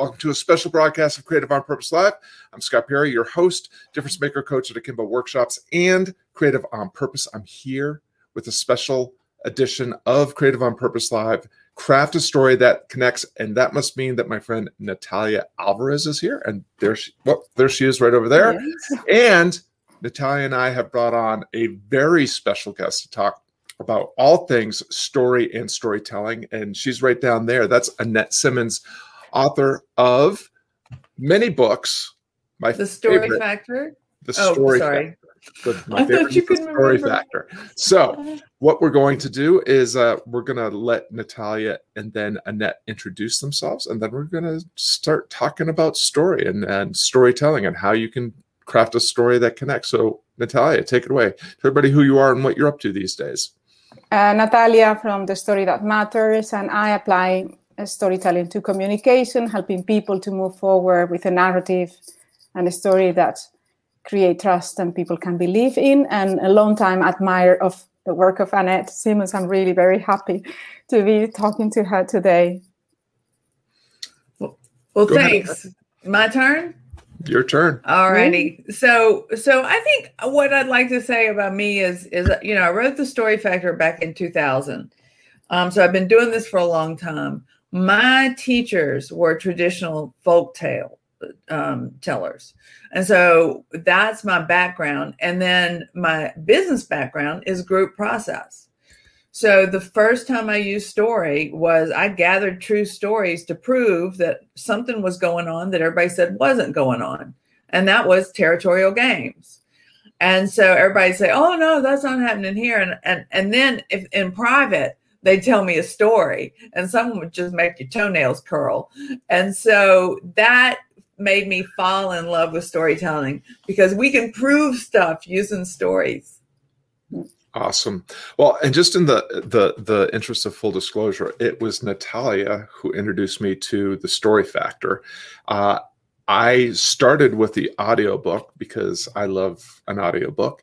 Welcome to a special broadcast of Creative on Purpose Live. I'm Scott Perry, your host, difference maker coach at Akimbo Workshops and Creative on Purpose. I'm here with a special edition of Creative on Purpose Live. Craft a story that connects, and that must mean that my friend Natalia Alvarez is here, and there she, well, there she is, right over there. Yes. And Natalia and I have brought on a very special guest to talk about all things story and storytelling, and she's right down there. That's Annette Simmons author of many books. My the Story favorite, Factor. The oh, Story sorry. Factor. The, my I favorite you could Story remember. Factor. So, what we're going to do is uh, we're going to let Natalia and then Annette introduce themselves, and then we're going to start talking about story and, and storytelling and how you can craft a story that connects. So, Natalia, take it away. Tell everybody who you are and what you're up to these days. Uh, Natalia from The Story That Matters, and I apply storytelling to communication, helping people to move forward with a narrative and a story that create trust and people can believe in. And a long time admire of the work of Annette Simmons. I'm really very happy to be talking to her today. Well, well thanks. Ahead. My turn. Your turn. All righty. So, so I think what I'd like to say about me is, is you know, I wrote the Story Factor back in 2000. Um, so I've been doing this for a long time my teachers were traditional folk tale um, tellers. And so that's my background. And then my business background is group process. So the first time I used story was I gathered true stories to prove that something was going on that everybody said wasn't going on. And that was territorial games. And so everybody say, "Oh no, that's not happening here." And and and then if in private, they tell me a story and someone would just make your toenails curl. And so that made me fall in love with storytelling because we can prove stuff using stories. Awesome. Well, and just in the the the interest of full disclosure, it was Natalia who introduced me to the Story Factor. Uh, I started with the audiobook because I love an audiobook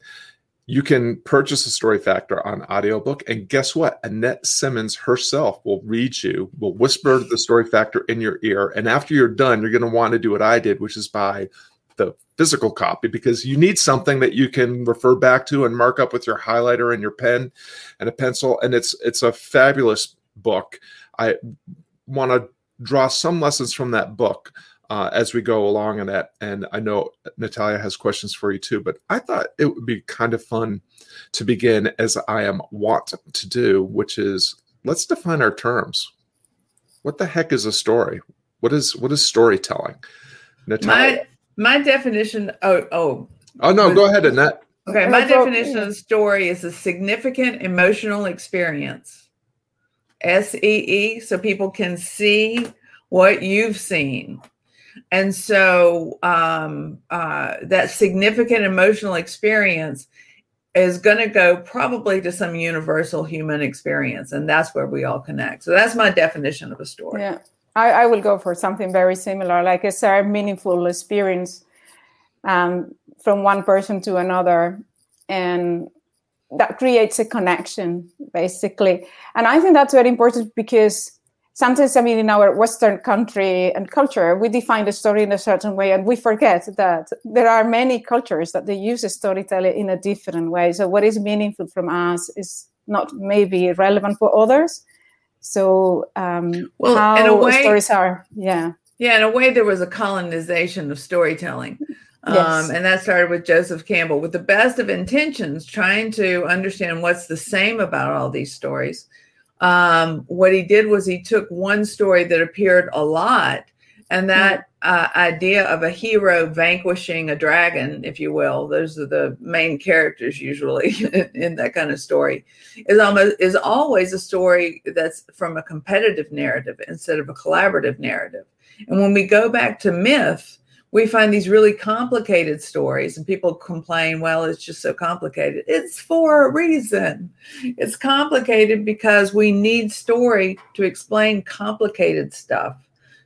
you can purchase a story factor on audiobook and guess what? Annette simmons herself will read you will whisper the story factor in your ear and after you're done you're going to want to do what i did which is buy the physical copy because you need something that you can refer back to and mark up with your highlighter and your pen and a pencil and it's it's a fabulous book. I want to draw some lessons from that book uh, as we go along in that. And I know Natalia has questions for you too, but I thought it would be kind of fun to begin as I am wont to do, which is let's define our terms. What the heck is a story? What is what is storytelling? Natalia. My my definition. Oh oh. Oh no, go ahead, Annette. Okay, my definition of a story is a significant emotional experience. S E E, so people can see what you've seen and so um, uh, that significant emotional experience is going to go probably to some universal human experience. And that's where we all connect. So that's my definition of a story. Yeah. I, I will go for something very similar, like a very meaningful experience um, from one person to another. And that creates a connection, basically. And I think that's very important because sometimes i mean in our western country and culture we define the story in a certain way and we forget that there are many cultures that they use storytelling in a different way. So what is meaningful from us is not maybe relevant for others. So um well how in a way, stories are yeah. Yeah in a way there was a colonization of storytelling. Yes. Um, and that started with Joseph Campbell with the best of intentions, trying to understand what's the same about all these stories um, what he did was he took one story that appeared a lot, and that uh, idea of a hero vanquishing a dragon, if you will, those are the main characters usually in that kind of story, is almost is always a story that's from a competitive narrative instead of a collaborative narrative. And when we go back to myth, we find these really complicated stories and people complain well it's just so complicated. It's for a reason. It's complicated because we need story to explain complicated stuff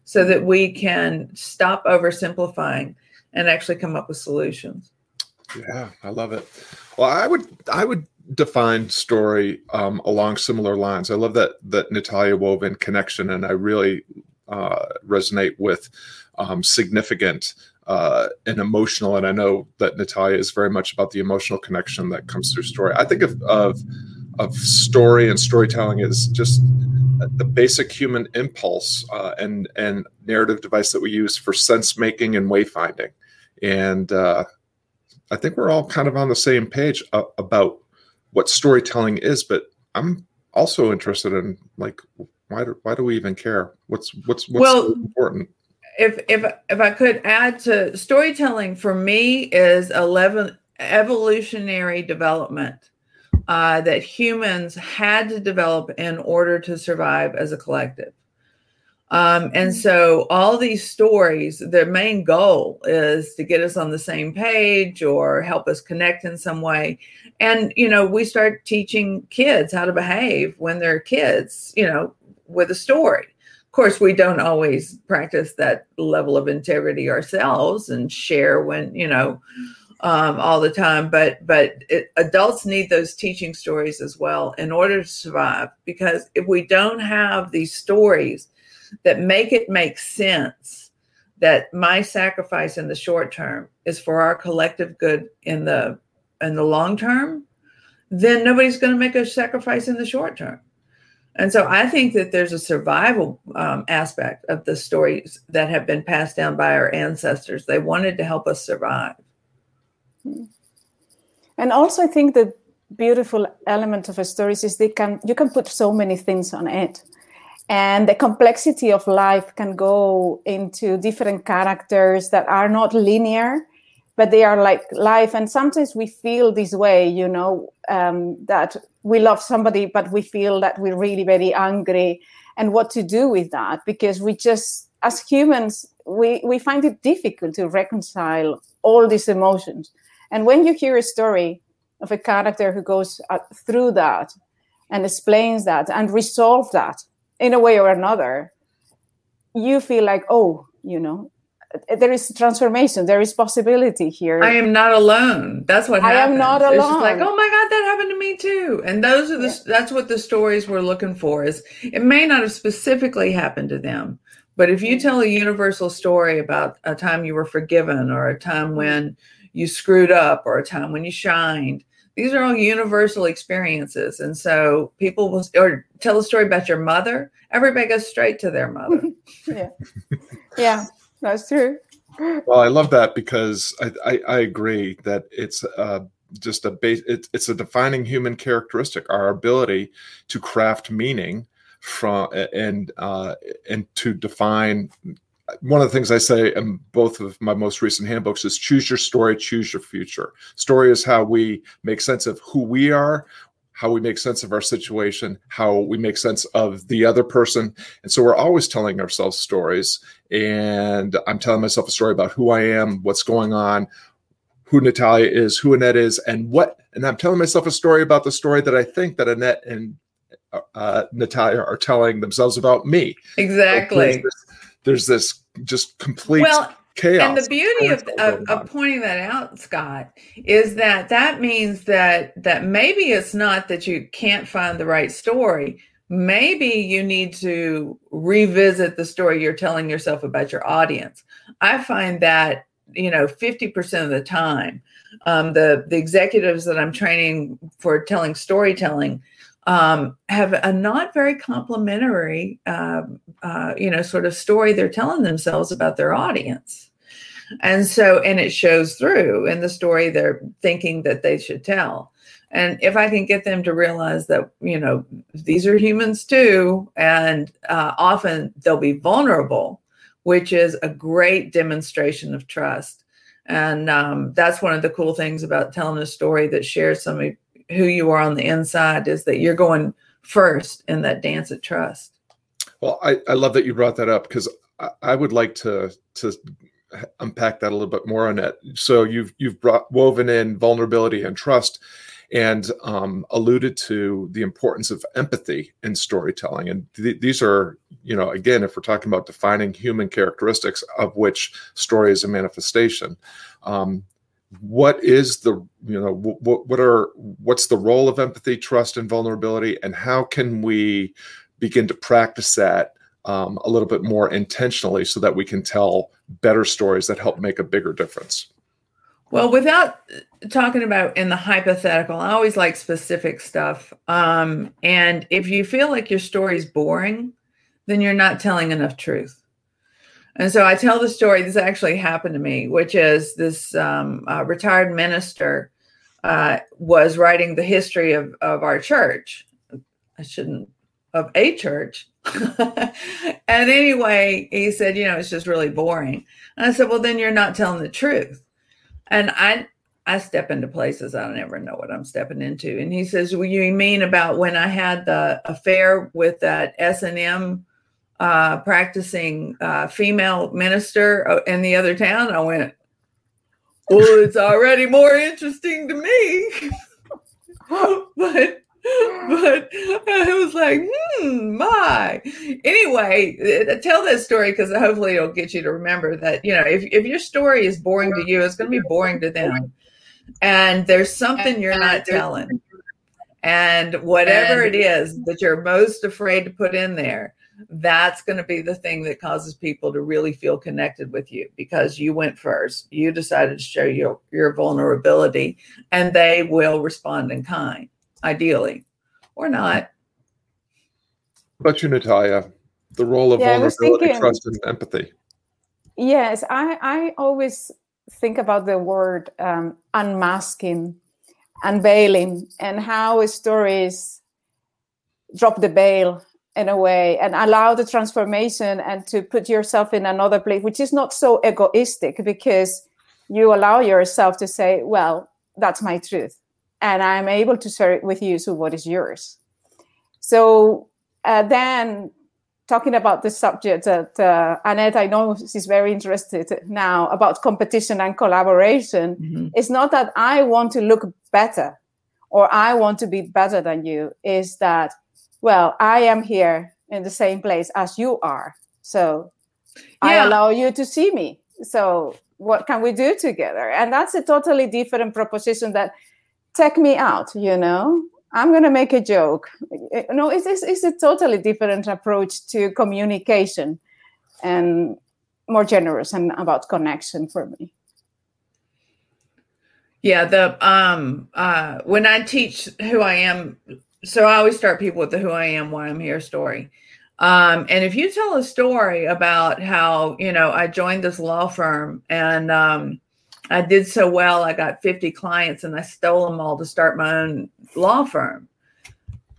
so that we can stop oversimplifying and actually come up with solutions. Yeah i love it. Well i would i would define story um, along similar lines. I love that that natalia wove in connection and i really uh, resonate with um, significant uh, and emotional. And I know that Natalia is very much about the emotional connection that comes through story. I think of of, of story and storytelling as just the basic human impulse uh, and and narrative device that we use for sense making and wayfinding. And uh, I think we're all kind of on the same page uh, about what storytelling is. But I'm also interested in like why do why do we even care? What's what's what's well, important? If if if I could add to storytelling for me is eleven evolutionary development uh, that humans had to develop in order to survive as a collective. Um, and mm-hmm. so all these stories, their main goal is to get us on the same page or help us connect in some way. And, you know, we start teaching kids how to behave when they're kids, you know, with a story. Of course, we don't always practice that level of integrity ourselves and share when, you know, um, all the time. But but it, adults need those teaching stories as well in order to survive. Because if we don't have these stories that make it make sense, that my sacrifice in the short term is for our collective good in the in the long term, then nobody's going to make a sacrifice in the short term. And so I think that there's a survival um, aspect of the stories that have been passed down by our ancestors. They wanted to help us survive. And also, I think the beautiful element of a story is they can you can put so many things on it, and the complexity of life can go into different characters that are not linear, but they are like life. And sometimes we feel this way, you know, um, that we love somebody, but we feel that we're really very angry, and what to do with that because we just as humans we we find it difficult to reconcile all these emotions and when you hear a story of a character who goes uh, through that and explains that and resolve that in a way or another, you feel like, oh, you know, there is transformation. There is possibility here. I am not alone. That's what happens. I am not alone. It's like, oh my God, that happened to me too. And those are the yeah. that's what the stories we're looking for. Is it may not have specifically happened to them, but if you tell a universal story about a time you were forgiven or a time when you screwed up or a time when you shined. These are all universal experiences. And so people will or tell a story about your mother, everybody goes straight to their mother. yeah. Yeah, that's true. Well, I love that because I, I, I agree that it's uh, just a base, it, it's a defining human characteristic, our ability to craft meaning from and uh, and to define one of the things I say in both of my most recent handbooks is choose your story, choose your future. Story is how we make sense of who we are, how we make sense of our situation, how we make sense of the other person. And so we're always telling ourselves stories. And I'm telling myself a story about who I am, what's going on, who Natalia is, who Annette is, and what. And I'm telling myself a story about the story that I think that Annette and uh, Natalia are telling themselves about me. Exactly. So there's, this, there's this just complete well, chaos. And the beauty of, of, of, pointing that out, Scott, is that that means that that maybe it's not that you can't find the right story. Maybe you need to revisit the story you're telling yourself about your audience. I find that you know 50% of the time um, the the executives that i'm training for telling storytelling um, have a not very complimentary, uh, uh, you know, sort of story they're telling themselves about their audience. And so, and it shows through in the story they're thinking that they should tell. And if I can get them to realize that, you know, these are humans too, and uh, often they'll be vulnerable, which is a great demonstration of trust. And um, that's one of the cool things about telling a story that shares some of who you are on the inside is that you're going first in that dance of trust. Well, I, I love that you brought that up because I, I, would like to to unpack that a little bit more on it. So you've you've brought woven in vulnerability and trust, and um, alluded to the importance of empathy in storytelling. And th- these are, you know, again, if we're talking about defining human characteristics of which story is a manifestation. Um, what is the you know what what are what's the role of empathy trust and vulnerability and how can we begin to practice that um, a little bit more intentionally so that we can tell better stories that help make a bigger difference? Well, without talking about in the hypothetical, I always like specific stuff. Um, and if you feel like your story's boring, then you're not telling enough truth. And so I tell the story. This actually happened to me, which is this um, uh, retired minister uh, was writing the history of, of our church. I shouldn't of a church. and anyway, he said, you know, it's just really boring. And I said, well, then you're not telling the truth. And I I step into places I never know what I'm stepping into. And he says, well, you mean about when I had the affair with that S and M uh, practicing uh, female minister uh, in the other town? I went, well, it's already more interesting to me. but but I was like, hmm, my. Anyway, tell that story because hopefully it'll get you to remember that, you know, if, if your story is boring to you, it's going to be boring to them. And there's something you're not telling. And whatever it is that you're most afraid to put in there, that's going to be the thing that causes people to really feel connected with you because you went first. You decided to show your, your vulnerability, and they will respond in kind ideally, or not. But you, Natalia, the role of yeah, vulnerability, thinking, trust, and empathy. Yes, I, I always think about the word um, unmasking, unveiling, and how stories drop the veil in a way and allow the transformation and to put yourself in another place, which is not so egoistic because you allow yourself to say, well, that's my truth and I'm able to share it with you. So, what is yours? So, uh, then talking about the subject that uh, Annette, I know she's very interested now about competition and collaboration. Mm-hmm. It's not that I want to look better or I want to be better than you, is that, well, I am here in the same place as you are. So yeah. I allow you to see me. So what can we do together? And that's a totally different proposition that take me out you know? I'm going to make a joke. No it's, it's, it's a totally different approach to communication and more generous and about connection for me. Yeah the um uh when i teach who i am so i always start people with the who i am why i'm here story. Um, and if you tell a story about how you know i joined this law firm and um, I did so well, I got 50 clients and I stole them all to start my own law firm.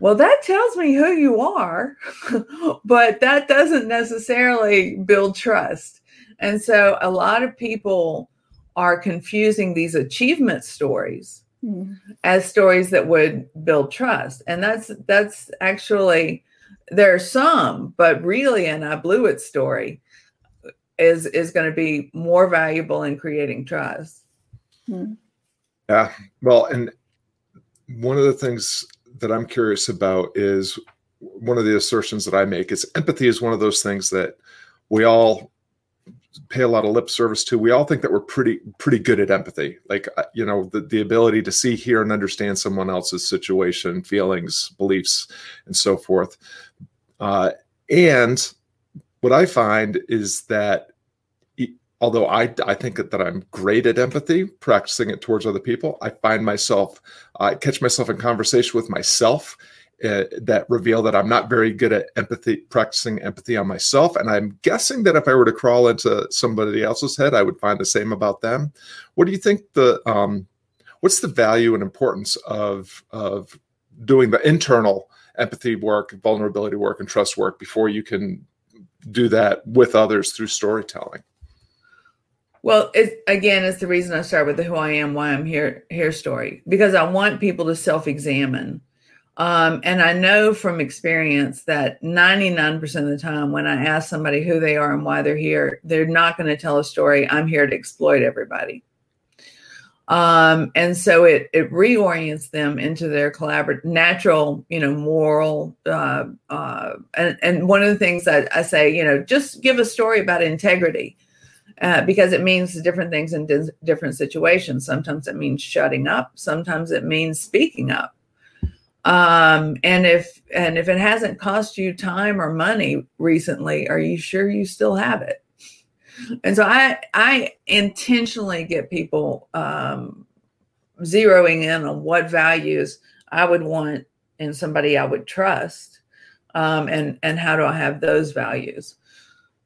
Well, that tells me who you are, but that doesn't necessarily build trust. And so a lot of people are confusing these achievement stories mm. as stories that would build trust. And that's that's actually there are some, but really an I blew it story is is going to be more valuable in creating trust. Hmm. Yeah. Well, and one of the things that I'm curious about is one of the assertions that I make is empathy is one of those things that we all pay a lot of lip service to. We all think that we're pretty pretty good at empathy, like uh, you know the the ability to see, hear, and understand someone else's situation, feelings, beliefs, and so forth. Uh, and what I find is that although I, I think that I'm great at empathy, practicing it towards other people, I find myself, I catch myself in conversation with myself uh, that reveal that I'm not very good at empathy, practicing empathy on myself. And I'm guessing that if I were to crawl into somebody else's head, I would find the same about them. What do you think the, um, what's the value and importance of, of doing the internal empathy work, vulnerability work, and trust work before you can do that with others through storytelling? Well, it, again, it's the reason I start with the who I am, why I'm here, here story, because I want people to self examine. Um, and I know from experience that 99% of the time, when I ask somebody who they are and why they're here, they're not going to tell a story. I'm here to exploit everybody. Um, and so it it reorients them into their collaborative, natural, you know, moral. Uh, uh, and and one of the things that I say, you know, just give a story about integrity uh, because it means different things in di- different situations. Sometimes it means shutting up, sometimes it means speaking up. Um, and if and if it hasn't cost you time or money recently, are you sure you still have it? And so I I intentionally get people um, zeroing in on what values I would want in somebody I would trust, um, and and how do I have those values?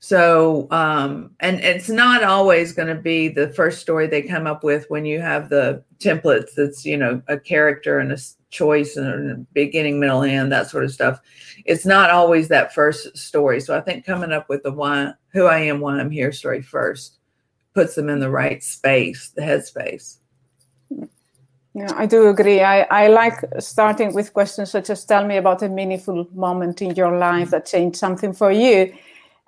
So, um, and it's not always going to be the first story they come up with when you have the templates that's, you know, a character and a choice and a beginning, middle, end, that sort of stuff. It's not always that first story. So I think coming up with the why, who I am, why I'm here story first puts them in the right space, the headspace. Yeah, I do agree. I, I like starting with questions such as tell me about a meaningful moment in your life that changed something for you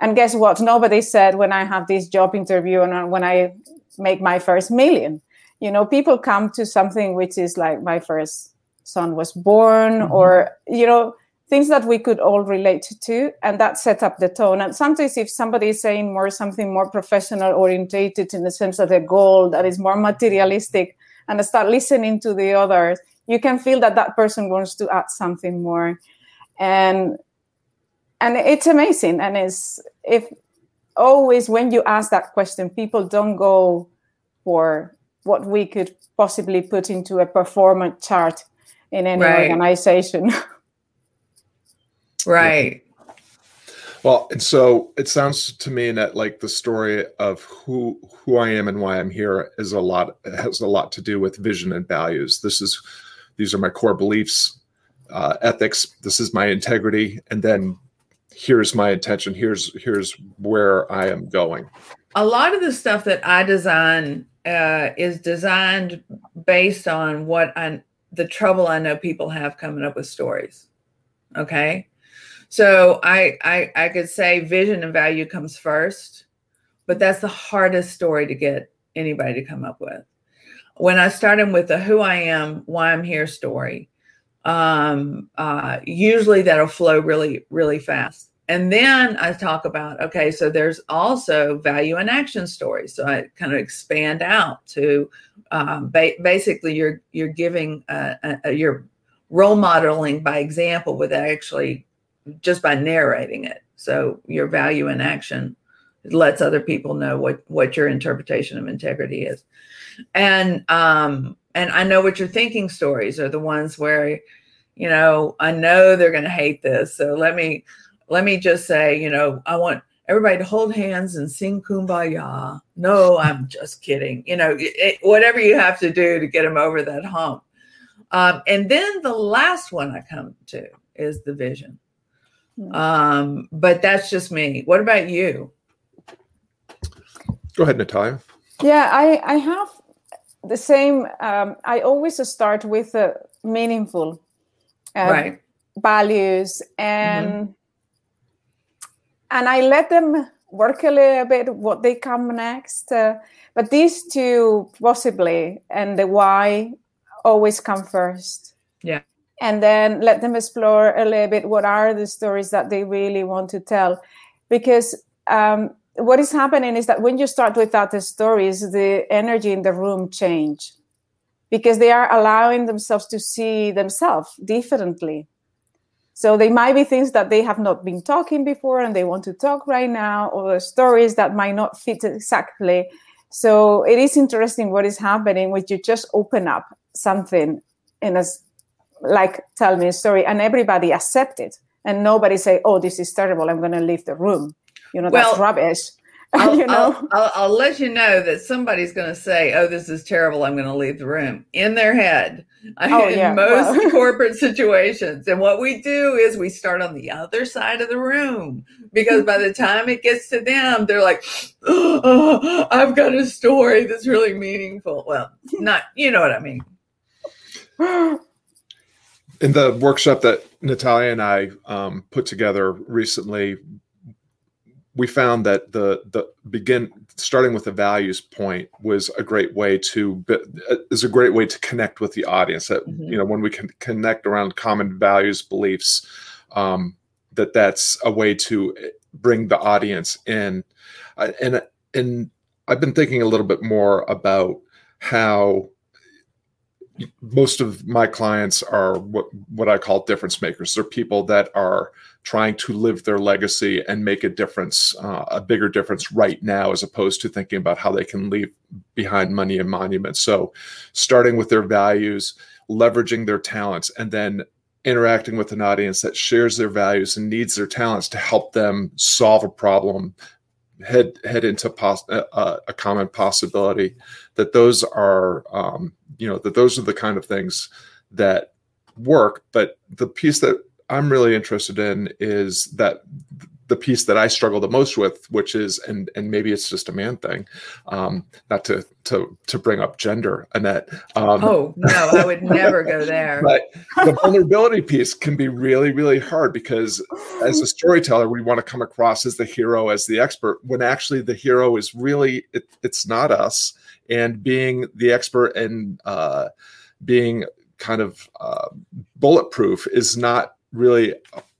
and guess what? Nobody said when I have this job interview and when I make my first million. You know, people come to something which is like my first son was born, mm-hmm. or, you know, things that we could all relate to. And that set up the tone. And sometimes if somebody is saying more something more professional orientated in the sense of a goal that is more materialistic, and I start listening to the others, you can feel that that person wants to add something more. And and it's amazing. And it's if always when you ask that question people don't go for what we could possibly put into a performance chart in any right. organization. Right. Well and so it sounds to me that like the story of who who i am and why i'm here is a lot has a lot to do with vision and values. This is these are my core beliefs uh, ethics. This is my integrity. And then here's my intention here's here's where i am going. A lot of the stuff that i design uh, is designed based on what i the trouble i know people have coming up with stories okay? So I, I i could say vision and value comes first but that's the hardest story to get anybody to come up with. When i started with the who i am why i'm here story um, uh, usually that'll flow really really fast and then I talk about okay, so there's also value and action stories. So I kind of expand out to um, ba- basically you're you're giving uh, a, you're role modeling by example with actually just by narrating it. So your value and action lets other people know what what your interpretation of integrity is, and um, and I know what you're thinking stories are the ones where you know I know they're going to hate this, so let me let me just say, you know, I want everybody to hold hands and sing kumbaya. No, I'm just kidding. You know, it, whatever you have to do to get them over that hump. Um, and then the last one I come to is the vision. Hmm. Um, but that's just me. What about you? Go ahead, Natalia. Yeah, I, I have the same. Um, I always start with a meaningful uh, right. values and. Mm-hmm and I let them work a little bit what they come next. Uh, but these two possibly and the why always come first. Yeah. And then let them explore a little bit what are the stories that they really want to tell. Because um, what is happening is that when you start without the stories, the energy in the room change because they are allowing themselves to see themselves differently so they might be things that they have not been talking before and they want to talk right now, or stories that might not fit exactly. So it is interesting what is happening when you just open up something in a like tell me a story and everybody accept it and nobody say, oh, this is terrible. I'm going to leave the room. You know, well, that's rubbish. I'll, you know, I'll, I'll, I'll, let you know that somebody's going to say, "Oh, this is terrible. I'm going to leave the room." In their head, oh, in yeah. most well. corporate situations, and what we do is we start on the other side of the room because by the time it gets to them, they're like, oh, "I've got a story that's really meaningful." Well, not you know what I mean. In the workshop that Natalia and I um, put together recently, we found that the the begin starting with the values point was a great way to is a great way to connect with the audience that mm-hmm. you know when we can connect around common values beliefs um, that that's a way to bring the audience in uh, and and I've been thinking a little bit more about how most of my clients are what what I call difference makers. They're people that are trying to live their legacy and make a difference, uh, a bigger difference right now, as opposed to thinking about how they can leave behind money and monuments. So, starting with their values, leveraging their talents, and then interacting with an audience that shares their values and needs their talents to help them solve a problem head head into pos- uh, uh, a common possibility that those are um, you know that those are the kind of things that work but the piece that i'm really interested in is that the piece that I struggle the most with, which is, and and maybe it's just a man thing, um, not to to to bring up gender, Annette. Um, oh no, I would never go there. But the vulnerability piece can be really really hard because as a storyteller, we want to come across as the hero, as the expert, when actually the hero is really it, it's not us, and being the expert and uh, being kind of uh, bulletproof is not really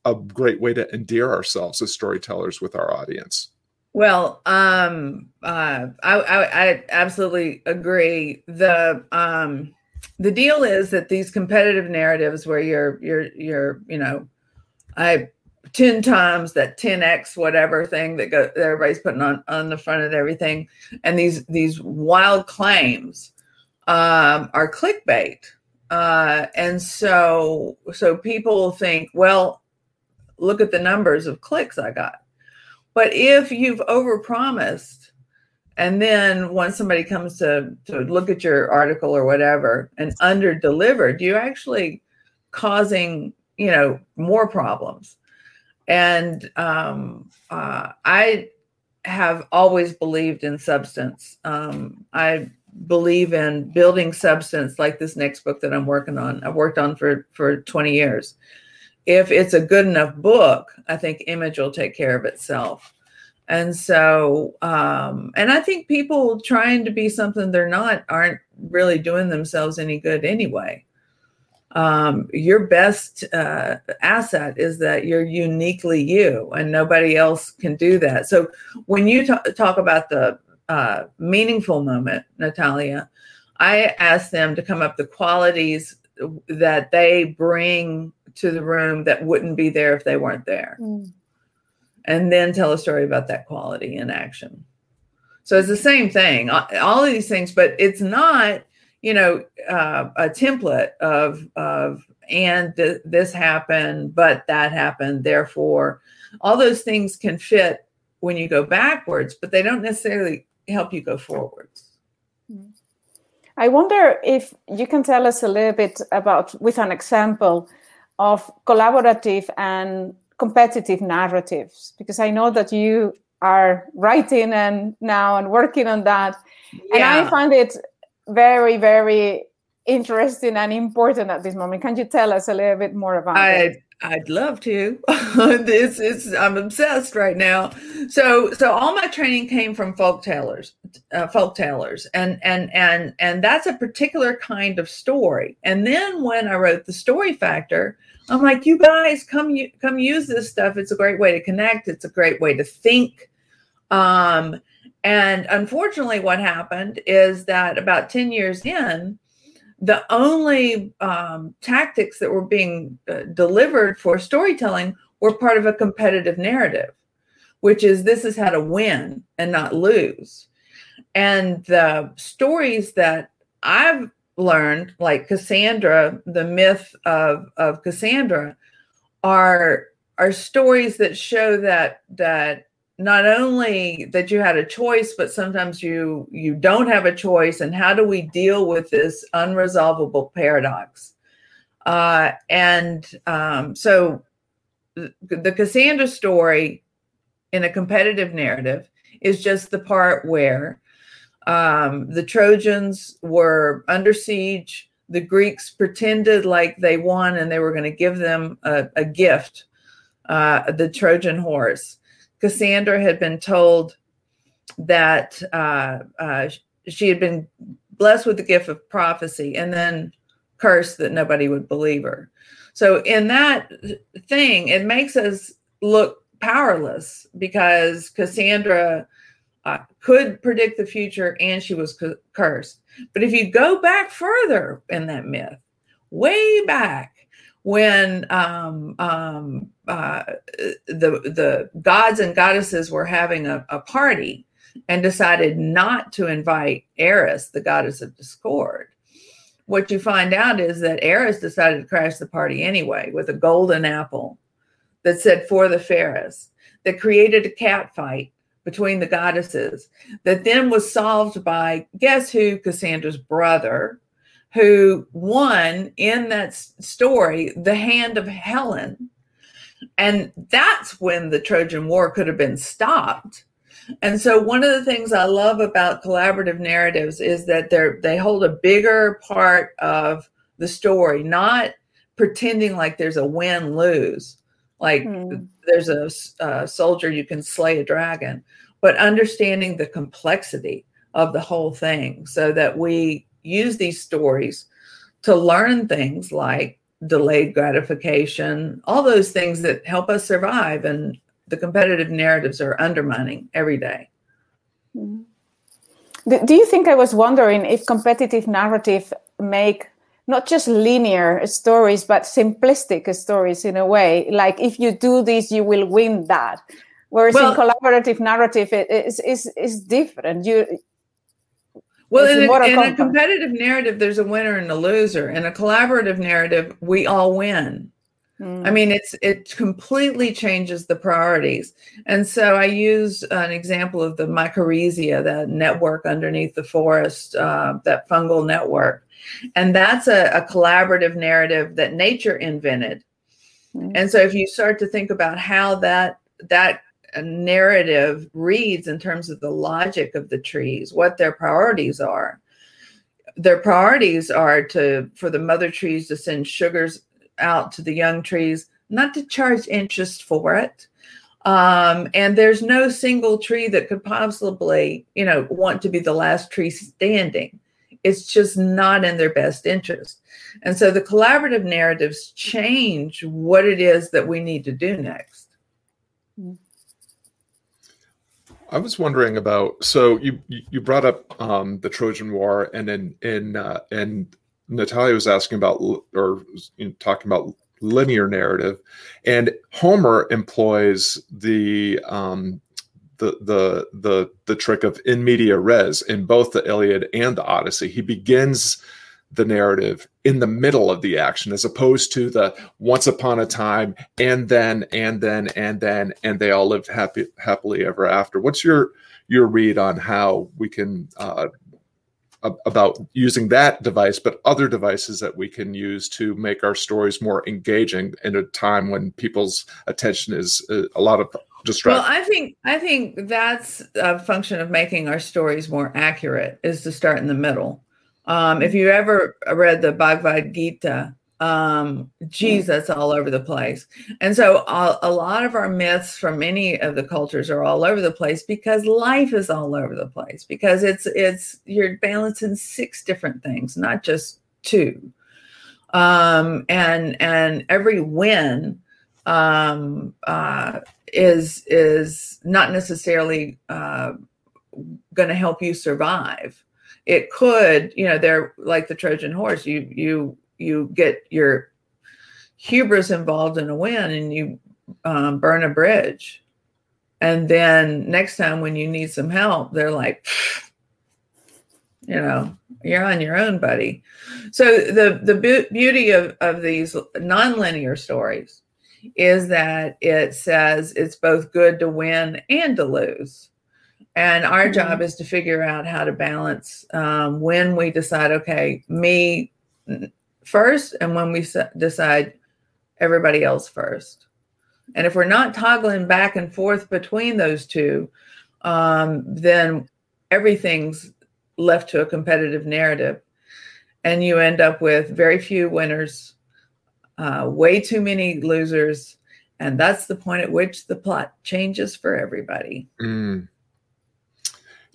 a great way to endear ourselves as storytellers with our audience. Well, um, uh, I, I, I absolutely agree. The um, the deal is that these competitive narratives, where you're you're you're you know, I ten times that ten x whatever thing that, go, that everybody's putting on on the front of everything, and these these wild claims um, are clickbait, uh, and so so people think, well, look at the numbers of clicks I got. But if you've overpromised, and then once somebody comes to, to look at your article or whatever and under delivered, you're actually causing, you know, more problems. And um, uh, I have always believed in substance. Um, I believe in building substance like this next book that I'm working on. I've worked on for, for 20 years if it's a good enough book, I think image will take care of itself. And so, um, and I think people trying to be something they're not aren't really doing themselves any good anyway. Um, your best uh, asset is that you're uniquely you, and nobody else can do that. So, when you t- talk about the uh, meaningful moment, Natalia, I ask them to come up the qualities that they bring to the room that wouldn't be there if they weren't there. Mm. And then tell a story about that quality in action. So it's the same thing, all of these things, but it's not, you know, uh, a template of, of, and th- this happened, but that happened. Therefore, all those things can fit when you go backwards, but they don't necessarily help you go forwards. Mm. I wonder if you can tell us a little bit about, with an example, of collaborative and competitive narratives because I know that you are writing and now and working on that. Yeah. And I find it very, very interesting and important at this moment. Can you tell us a little bit more about I, it? I'd love to. this is I'm obsessed right now. So so all my training came from folk tellers, uh, folk tellers, and and and and that's a particular kind of story. And then when I wrote the Story Factor, I'm like, you guys come you come use this stuff. It's a great way to connect. It's a great way to think. Um, and unfortunately, what happened is that about ten years in the only um, tactics that were being uh, delivered for storytelling were part of a competitive narrative, which is this is how to win and not lose. And the stories that I've learned, like Cassandra, the myth of, of Cassandra, are are stories that show that that not only that you had a choice but sometimes you you don't have a choice and how do we deal with this unresolvable paradox? Uh, and um, so the cassandra story in a competitive narrative is just the part where um, the trojans were under siege the greeks pretended like they won and they were going to give them a, a gift uh, the trojan horse Cassandra had been told that uh, uh, she had been blessed with the gift of prophecy and then cursed that nobody would believe her. So, in that thing, it makes us look powerless because Cassandra uh, could predict the future and she was cu- cursed. But if you go back further in that myth, way back when um, um, uh, the the gods and goddesses were having a, a, party and decided not to invite Eris, the goddess of discord. What you find out is that Eris decided to crash the party anyway with a golden apple that said "for the fairest," that created a cat fight between the goddesses that then was solved by guess who Cassandra's brother who won in that story the hand of Helen and that's when the Trojan War could have been stopped and so one of the things I love about collaborative narratives is that they're they hold a bigger part of the story not pretending like there's a win lose like hmm. there's a, a, soldier you can slay a dragon but understanding the complexity of the whole thing so that we use these stories to learn things like delayed gratification all those things that help us survive and the competitive narratives are undermining every day. Hmm. do you think i was wondering if competitive narrative make not just linear stories but simplistic stories in a way? Like if you do this you will win that. Whereas well, in collaborative narrative it is is is different. You well in, a, in a, competitive narrative there's a winner and a loser in a collaborative narrative we all win mm. i mean it's it completely changes the priorities and so i use an example of the mycorrhizae the network underneath the forest uh, that fungal network and that's a, a collaborative narrative that nature invented. Mm-hmm. And so if you start to think about how that that narrative reads in terms of the logic of the trees, what their priorities are. Their priorities are to for the mother trees to send sugars out to the young trees, not to charge interest for it. Um, and there's no single tree that could possibly, you know, want to be the last tree standing it's just not in their best interest. And so the collaborative narratives change what it is that we need to do next. I was wondering about so you you brought up um, the Trojan War and in in uh, and Natalia was asking about or you know, talking about linear narrative, and Homer employs the um, the the the the trick of in medias res in both the Iliad and the Odyssey. He begins the narrative in the middle of the action as opposed to the once upon a time and then and then and then and they all lived happy happily ever after what's your your read on how we can uh, about using that device but other devices that we can use to make our stories more engaging in a time when people's attention is uh, a lot of distraction well, I think I think that's a function of making our stories more accurate is to start in the middle. Um, if you ever read the Bhagavad Gita, um, that's all over the place. And so a, a lot of our myths from many of the cultures are all over the place because life is all over the place because it's it's you're balancing six different things, not just two. Um, and and every win um, uh, is is not necessarily uh, going to help you survive. It could, you know, they're like the Trojan horse. You you you get your hubris involved in a win, and you um, burn a bridge, and then next time when you need some help, they're like, you know, you're on your own, buddy. So the the beauty of of these nonlinear stories is that it says it's both good to win and to lose. And our mm-hmm. job is to figure out how to balance um, when we decide, okay, me first, and when we decide everybody else first. And if we're not toggling back and forth between those two, um, then everything's left to a competitive narrative. And you end up with very few winners uh, way too many losers. And that's the point at which the plot changes for everybody. Mm.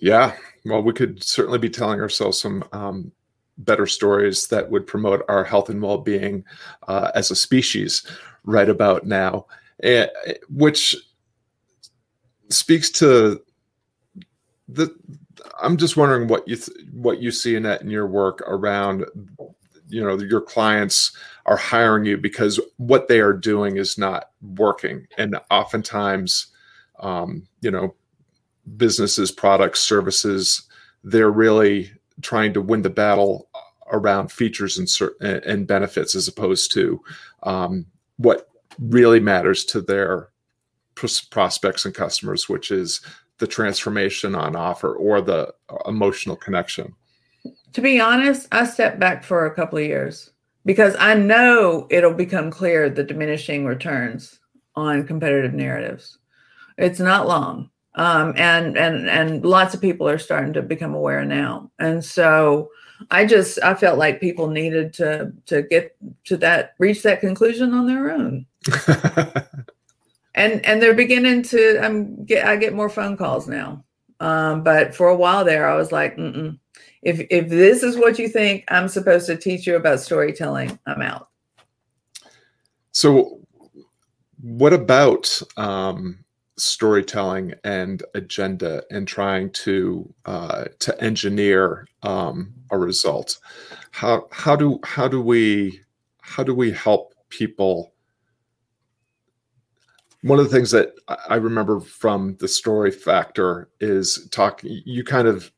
Yeah. Well, we could certainly be telling ourselves some um, better stories that would promote our health and well being uh, as a species right about now, uh, which speaks to the I'm just wondering what you th- what you see in that in your work around you know your clients are hiring you because what they are doing is not working and oftentimes um, you know businesses products services they're really trying to win the battle around features and, and benefits as opposed to um, what really matters to their prospects and customers which is the transformation on offer or the emotional connection to be honest, I stepped back for a couple of years because I know it'll become clear the diminishing returns on competitive narratives. It's not long. Um, and and and lots of people are starting to become aware now. And so I just I felt like people needed to to get to that reach that conclusion on their own. and and they're beginning to I'm get I get more phone calls now. Um, but for a while there, I was like, Mm-mm, if if this is what you think I'm supposed to teach you about storytelling, I'm out. So, what about um, storytelling and agenda and trying to uh, to engineer um, a result? How how do how do we how do we help people? One of the things that I remember from the story factor is talking. You kind of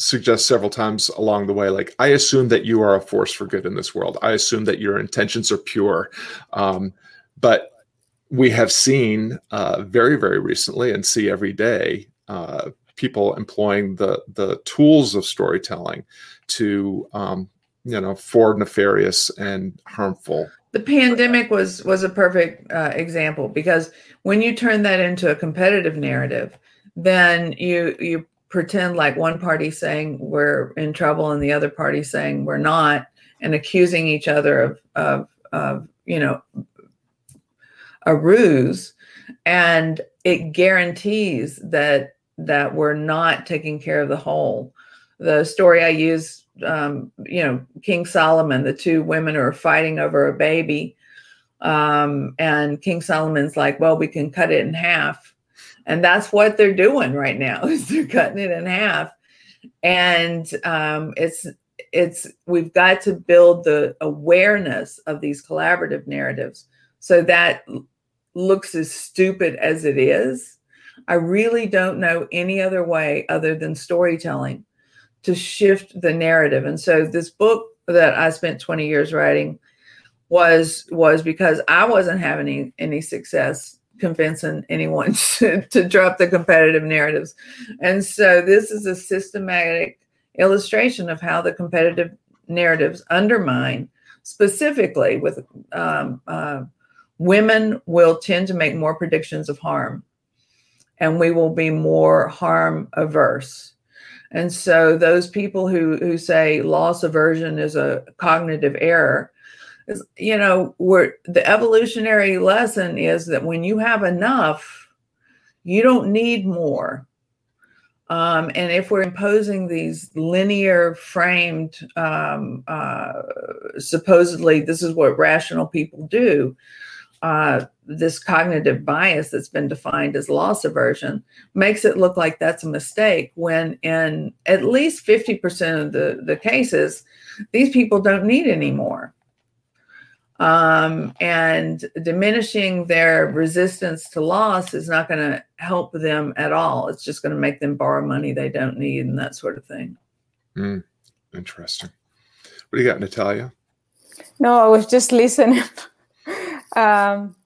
suggest several times along the way like i assume that you are a force for good in this world i assume that your intentions are pure um, but we have seen uh, very very recently and see every day uh, people employing the the tools of storytelling to um, you know for nefarious and harmful. The pandemic was was a perfect uh, example because when you turn that into a competitive narrative then you you pretend like one party saying we're in trouble and the other party saying we're not and accusing each other of, of, of you know a ruse and it guarantees that that we're not taking care of the whole. The story i use um, you know king solomon the two women are fighting over a baby um, and king solomon's like well we can cut it in half. And that's what they're doing right now is they're cutting it in half. And um, it's it's we've got to build the awareness of these collaborative narratives so that looks as stupid as it is i really don't know any other way other than storytelling to shift the narrative and so this book that i spent 20 years writing was was because i wasn't having any, any success convincing anyone to, to drop the competitive narratives. And so this is a systematic illustration of how the competitive narratives undermine specifically with um, uh, women will tend to make more predictions of harm and we will be more harm averse and so those people who who say loss aversion is a cognitive error you know, the evolutionary lesson is that when you have enough, you don't need more. Um, and if we're imposing these linear framed, um, uh, supposedly this is what rational people do, uh, this cognitive bias that's been defined as loss aversion makes it look like that's a mistake when in at least 50% of the, the cases, these people don't need any more um, and diminishing their resistance to loss is not going to help them at all. It's just going to make them borrow money they don't need and that sort of thing. Mm, interesting. What do you got, Natalia? No, I was just listening. um,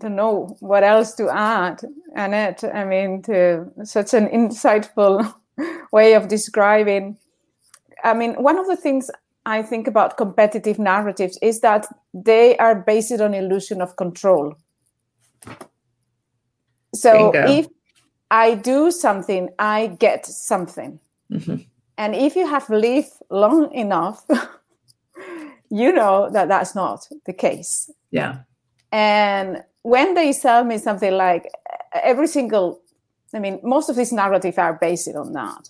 to know what else to add, Annette. I mean, to such an insightful way of describing. I mean, one of the things I think about competitive narratives is that they are based on illusion of control. So Bingo. if I do something, I get something. Mm-hmm. And if you have lived long enough, you know that that's not the case. Yeah. And when they sell me something like every single, I mean, most of these narratives are based on that.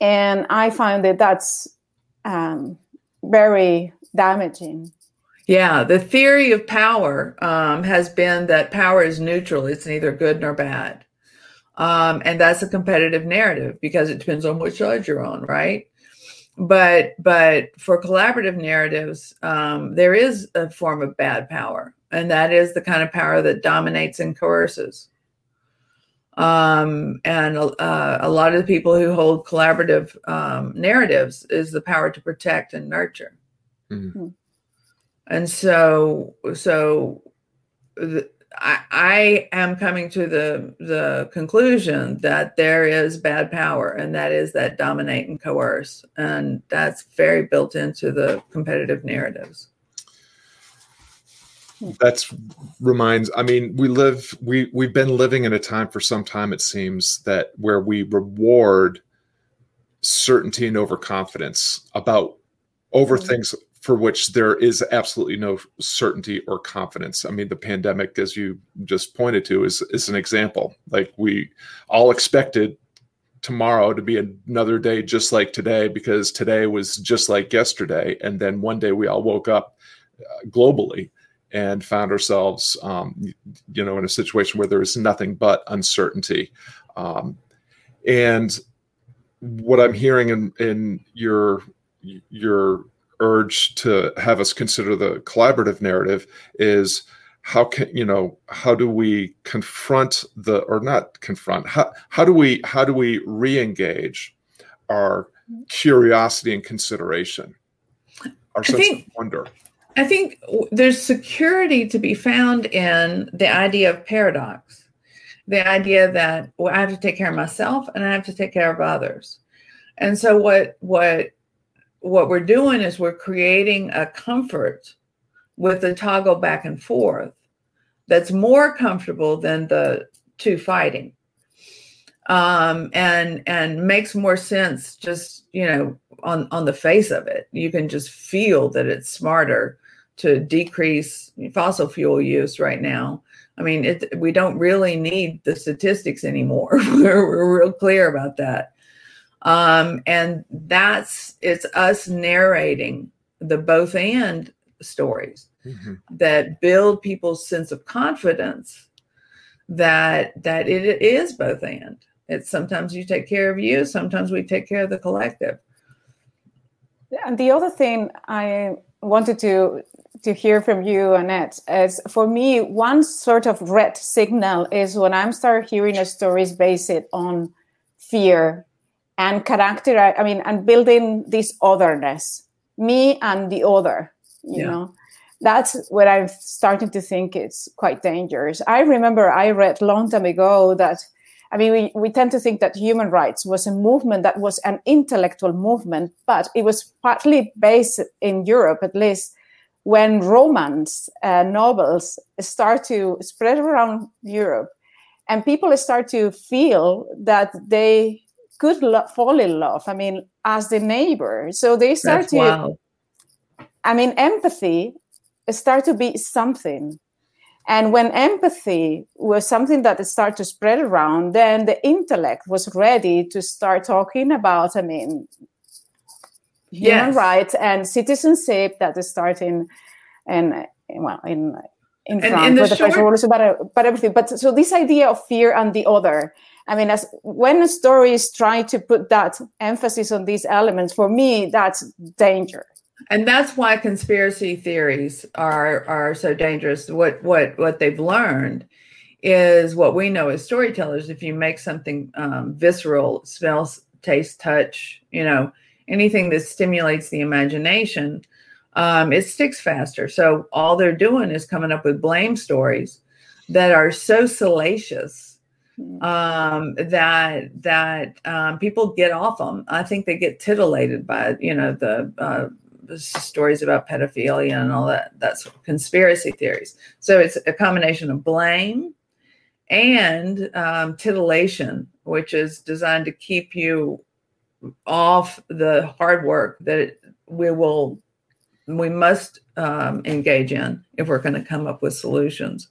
And I find that that's um, very damaging. Yeah, the theory of power um, has been that power is neutral; it's neither good nor bad. Um, and that's a competitive narrative because it depends on which side you're on, right? But but for collaborative narratives, um, there is a form of bad power, and that is the kind of power that dominates and coerces. Um, and uh, a lot of the people who hold collaborative um, narratives is the power to protect and nurture. Mm-hmm. And so, so the, I, am coming to the the conclusion that there is bad power, and that is that dominate and coerce, and that's very built into the competitive narratives. That's reminds. I mean, we live we we've been living in a time for some time. It seems that where we reward certainty and overconfidence about over mm-hmm. things for which there is absolutely no certainty or confidence. I mean, the pandemic, as you just pointed to, is is an example. Like we all expected tomorrow to be another day just like today because today was just like yesterday, and then one day we all woke up uh, globally and found ourselves, um, you know, in a situation where there is nothing but uncertainty. Um, and what I'm hearing in in your your urge to have us consider the collaborative narrative is how can you know how do we confront the or not confront how, how do we how do we re-engage our curiosity and consideration? Our sense think, of wonder. I think there's security to be found in the idea of paradox. The idea that well, i have to take care of myself and i have to take care of others. And so what what what we're doing is we're creating a comfort with the toggle back and forth that's more comfortable than the two fighting. Um, and and makes more sense just you know on on the face of it. You can just feel that it's smarter to decrease fossil fuel use right now. I mean it, we don't really need the statistics anymore. We're, we're real clear about that um, and that's it's us narrating the both and stories mm-hmm. that build people's sense of confidence that that it is both and it's sometimes you take care of you sometimes we take care of the collective and the other thing i wanted to to hear from you annette is for me one sort of red signal is when i'm start hearing a stories based on fear and character i mean and building this otherness me and the other you yeah. know that's what i'm starting to think it's quite dangerous i remember i read long time ago that i mean we, we tend to think that human rights was a movement that was an intellectual movement but it was partly based in europe at least when romance uh, novels start to spread around europe and people start to feel that they could lo- fall in love. I mean, as the neighbor. So they start to. Wild. I mean, empathy start to be something. And when empathy was something that started to spread around, then the intellect was ready to start talking about, I mean, yes. human rights and citizenship that is starting and well in in and France, in the, the short... French about, about uh, everything. But so this idea of fear and the other, I mean, as when a story is trying to put that emphasis on these elements, for me, that's danger. And that's why conspiracy theories are are so dangerous. What what what they've learned is what we know as storytellers. If you make something um, visceral, smells, taste, touch, you know, anything that stimulates the imagination, um, it sticks faster. So all they're doing is coming up with blame stories that are so salacious. Um, that that um, people get off them. I think they get titillated by you know the uh, stories about pedophilia and all that. That's conspiracy theories. So it's a combination of blame and um, titillation, which is designed to keep you off the hard work that we will we must um, engage in if we're going to come up with solutions.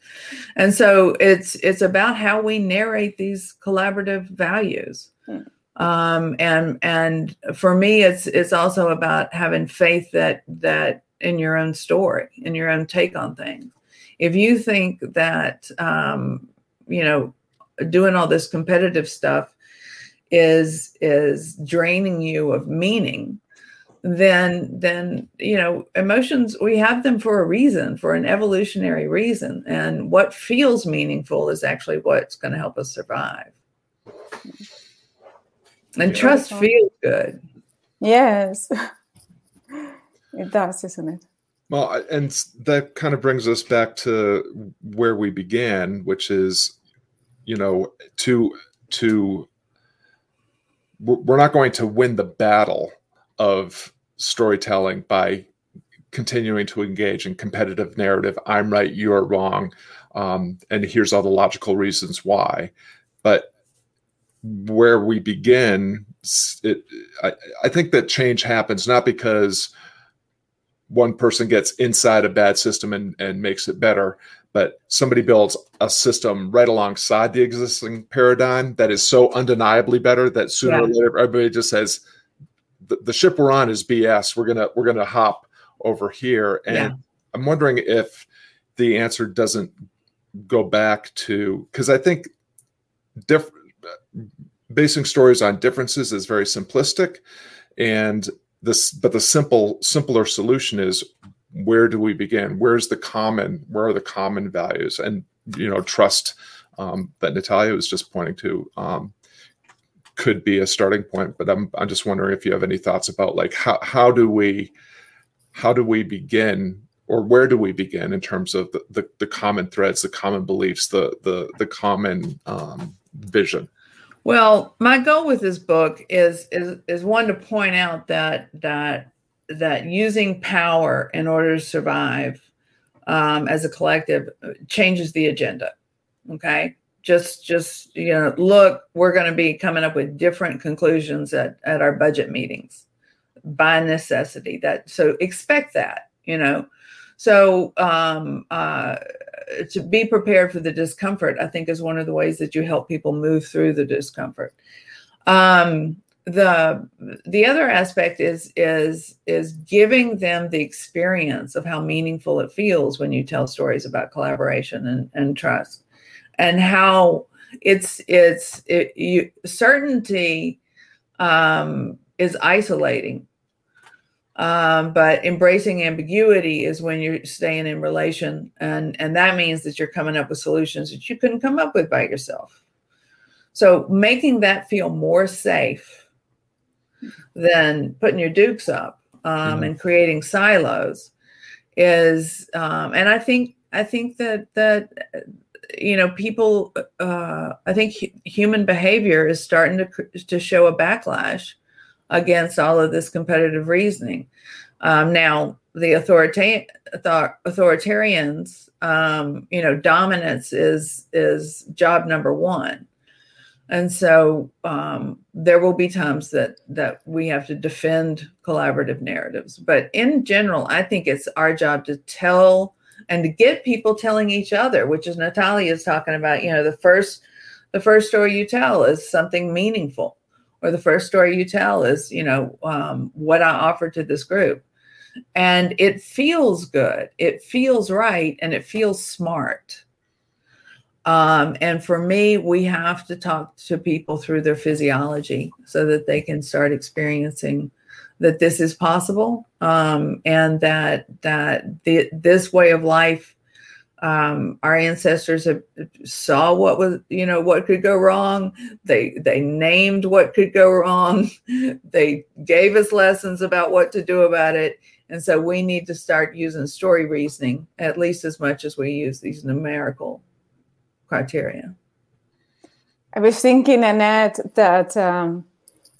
And so it's it's about how we narrate these collaborative values. Hmm. um, and and for me it's it's also about having faith that that in your own story in your own take on things. If you think that um, you know doing all this competitive stuff is is draining you of meaning then then you know emotions we have them for a reason for an evolutionary reason. And what feels meaningful is actually what's going to help us survive. And yeah. trust feels good. Yes. It does isn't it? Well and that kind of brings us back to where we began which is you know to to we're not going to win the battle of storytelling by continuing to engage in competitive narrative. I'm right, you're wrong, um, and here's all the logical reasons why. But where we begin, it, I, I think that change happens not because one person gets inside a bad system and, and makes it better, but somebody builds a system right alongside the existing paradigm that is so undeniably better that sooner yeah. or later everybody just says the, the ship we're on is BS. We're gonna we're gonna hop over here, and yeah. I'm wondering if the answer doesn't go back to because I think diff, basing stories on differences is very simplistic, and this but the simple simpler solution is where do we begin? Where's the common? Where are the common values? And you know, trust um, that Natalia was just pointing to. Um, could be a starting point. But I'm I'm just wondering if you have any thoughts about like how how do we how do we begin or where do we begin in terms of the, the, the common threads, the common beliefs, the the the common um, vision? Well, my goal with this book is is is one to point out that that that using power in order to survive um, as a collective changes the agenda. Okay, just just you know look we're going to be coming up with different conclusions at at our budget meetings by necessity that so expect that you know? So um uh to be prepared for the discomfort i think is one of the ways that you help people move through the discomfort. Um the the other aspect is is is giving them the experience of how meaningful it feels when you tell stories about collaboration and, and trust and how it's it's it, you, certainty um, is isolating um, but embracing ambiguity is when you're staying in relation and and that means that you're coming up with solutions that you couldn't come up with by yourself so making that feel more safe than putting your dukes up um, mm-hmm. and creating silos is um, and i think i think that that you know, people, uh, I think human behavior is starting to, to show a backlash against all of this competitive reasoning. Um, now, the authorita- authoritarians, um, you know, dominance is is job number one, and so um, there will be times that that we have to defend collaborative narratives. But in general, I think it's our job to tell and to get people telling each other, which is Natalia is talking about, you know, the first the first story you tell is something meaningful, or the first story you tell is, you know, um, what I offer to this group. And it feels good, it feels right, and it feels smart. Um, and for me, we have to talk to people through their physiology so that they can start experiencing that this is possible um, and that that the, this way of life um, our ancestors have, saw what was you know what could go wrong. They they named what could go wrong. They gave us lessons about what to do about it. And so we need to start using story reasoning at least as much as we use these numerical criteria. I was thinking annette that um,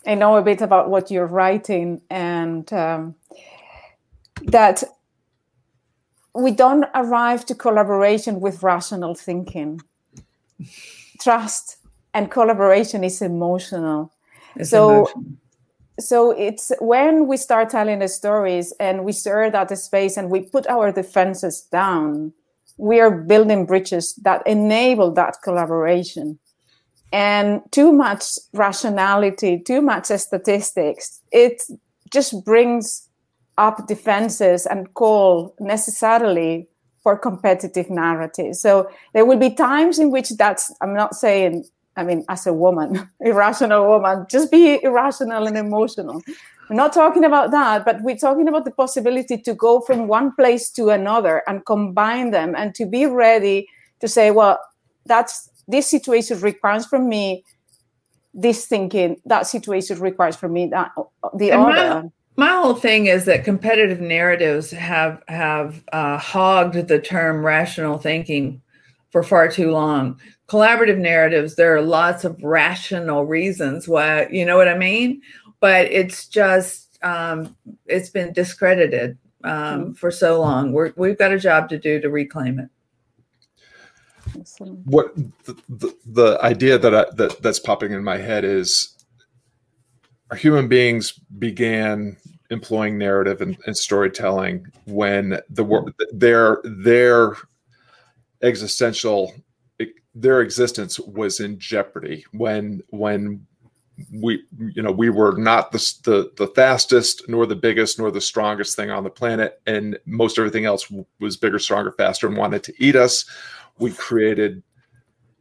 I know a bit about what you're writing and um, that we don't arrive to collaboration with rational thinking. Trust and collaboration is emotional. It's so, emotional. so it's when we start telling the stories and we stir that space and we put our defenses down, we are building bridges that enable that collaboration and too much rationality, too much statistics, it just brings up defenses and call necessarily for competitive narratives. So there will be times in which that's, I'm not saying, I mean, as a woman, irrational woman, just be irrational and emotional. We're not talking about that, but we're talking about the possibility to go from one place to another and combine them and to be ready to say, well, that's this situation requires from me this thinking, that situation requires from me that the and other. My- my whole thing is that competitive narratives have have uh, hogged the term rational thinking for far too long. Collaborative narratives, there are lots of rational reasons why, you know what I mean? But it's just um, it's been discredited um, mm-hmm. for so long. We're, we've got a job to do to reclaim it. What the, the, the idea that, I, that that's popping in my head is human beings began employing narrative and, and storytelling when the their their existential their existence was in jeopardy. When when we you know we were not the, the the fastest nor the biggest nor the strongest thing on the planet and most everything else was bigger stronger faster and wanted to eat us we created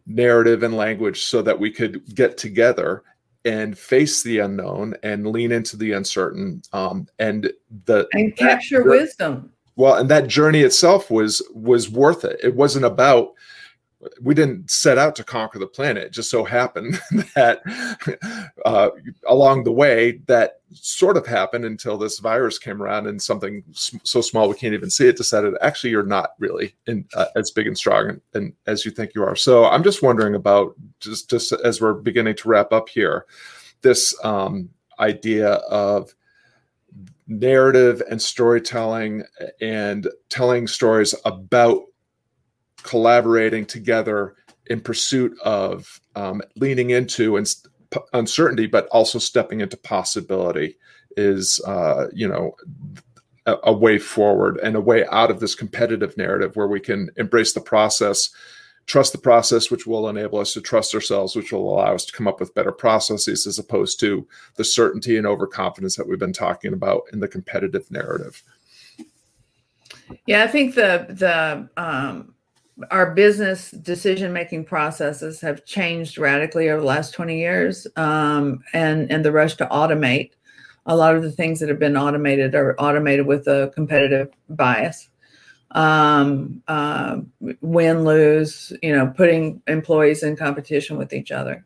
narrative and language so that we could get together and face the unknown and lean into the uncertain um, and the and capture that, wisdom. Well and that journey itself was was worth it. It wasn't about we didn't set out to conquer the planet. It just so happened that uh, along the way, that sort of happened until this virus came around and something so small we can't even see it decided actually you're not really in, uh, as big and strong and, and, as you think you are. So I'm just wondering about just just as we're beginning to wrap up here, this um, idea of narrative and storytelling and telling stories about collaborating together in pursuit of um, leaning into and uncertainty, but also stepping into possibility is, uh, you know, a, a, way forward and a way out of this competitive narrative where we can embrace the process, trust the process, which will enable us to trust ourselves, which will allow us to come up with better processes as opposed to the certainty and overconfidence that we've been talking about in the competitive narrative. Yeah, I think the the um, our business decision making processes have changed radically over the last 20 years um, and and the rush to automate. A lot of the things that have been automated are automated with a competitive bias. Um, uh, win lose you know putting employees in competition with each other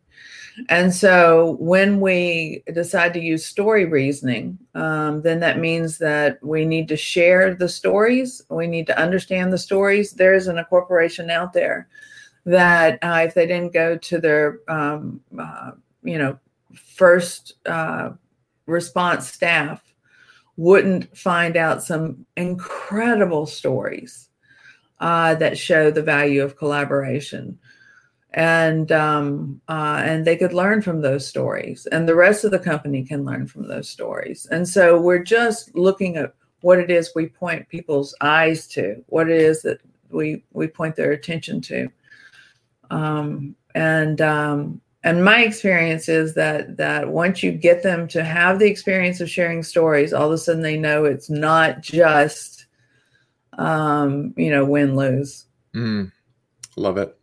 and so when we decide to use story reasoning, um, then that means that we need to share the stories. We need to understand the stories. There isn't a corporation out there that uh, if they didn't go to their, um, uh, you know, first uh, response staff, wouldn't find out some incredible stories uh, that show the value of collaboration and um, uh, and they could learn from those stories, and the rest of the company can learn from those stories. And so we're just looking at what it is we point people's eyes to, what it is that we we point their attention to, um, and um, and my experience is that that once you get them to have the experience of sharing stories, all of a sudden they know it's not just um, you know win lose. Mm, love it.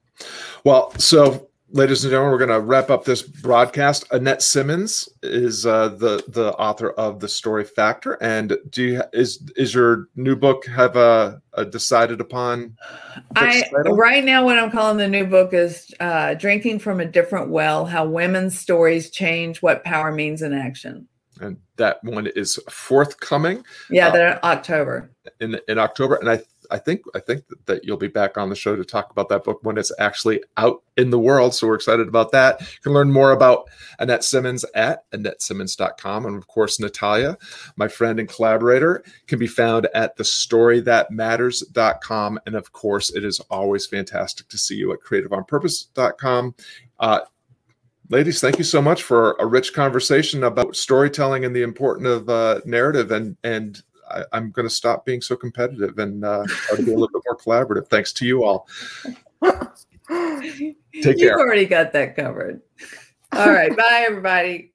Well, so ladies and gentlemen, we're going to wrap up this broadcast. Annette Simmons is uh, the the author of the Story Factor, and do you is is your new book have a, a decided upon? I right now what I'm calling the new book is uh, "Drinking from a Different Well: How Women's Stories Change What Power Means in Action." And that one is forthcoming. Yeah, uh, that October. In in October, and I I think I think that you'll be back on the show to talk about that book when it's actually out in the world. So we're excited about that. You can learn more about Annette Simmons at AnnetteSimmons.com. And of course, Natalia, my friend and collaborator, can be found at thestorythatmatters.com. And of course, it is always fantastic to see you at creativeonpurpose.com. Uh, ladies thank you so much for a rich conversation about storytelling and the importance of uh, narrative and and I, am going to stop being so competitive and uh, try to be a little bit more collaborative. Thanks to you all. Take care. You've already got that covered. All right. Bye, everybody.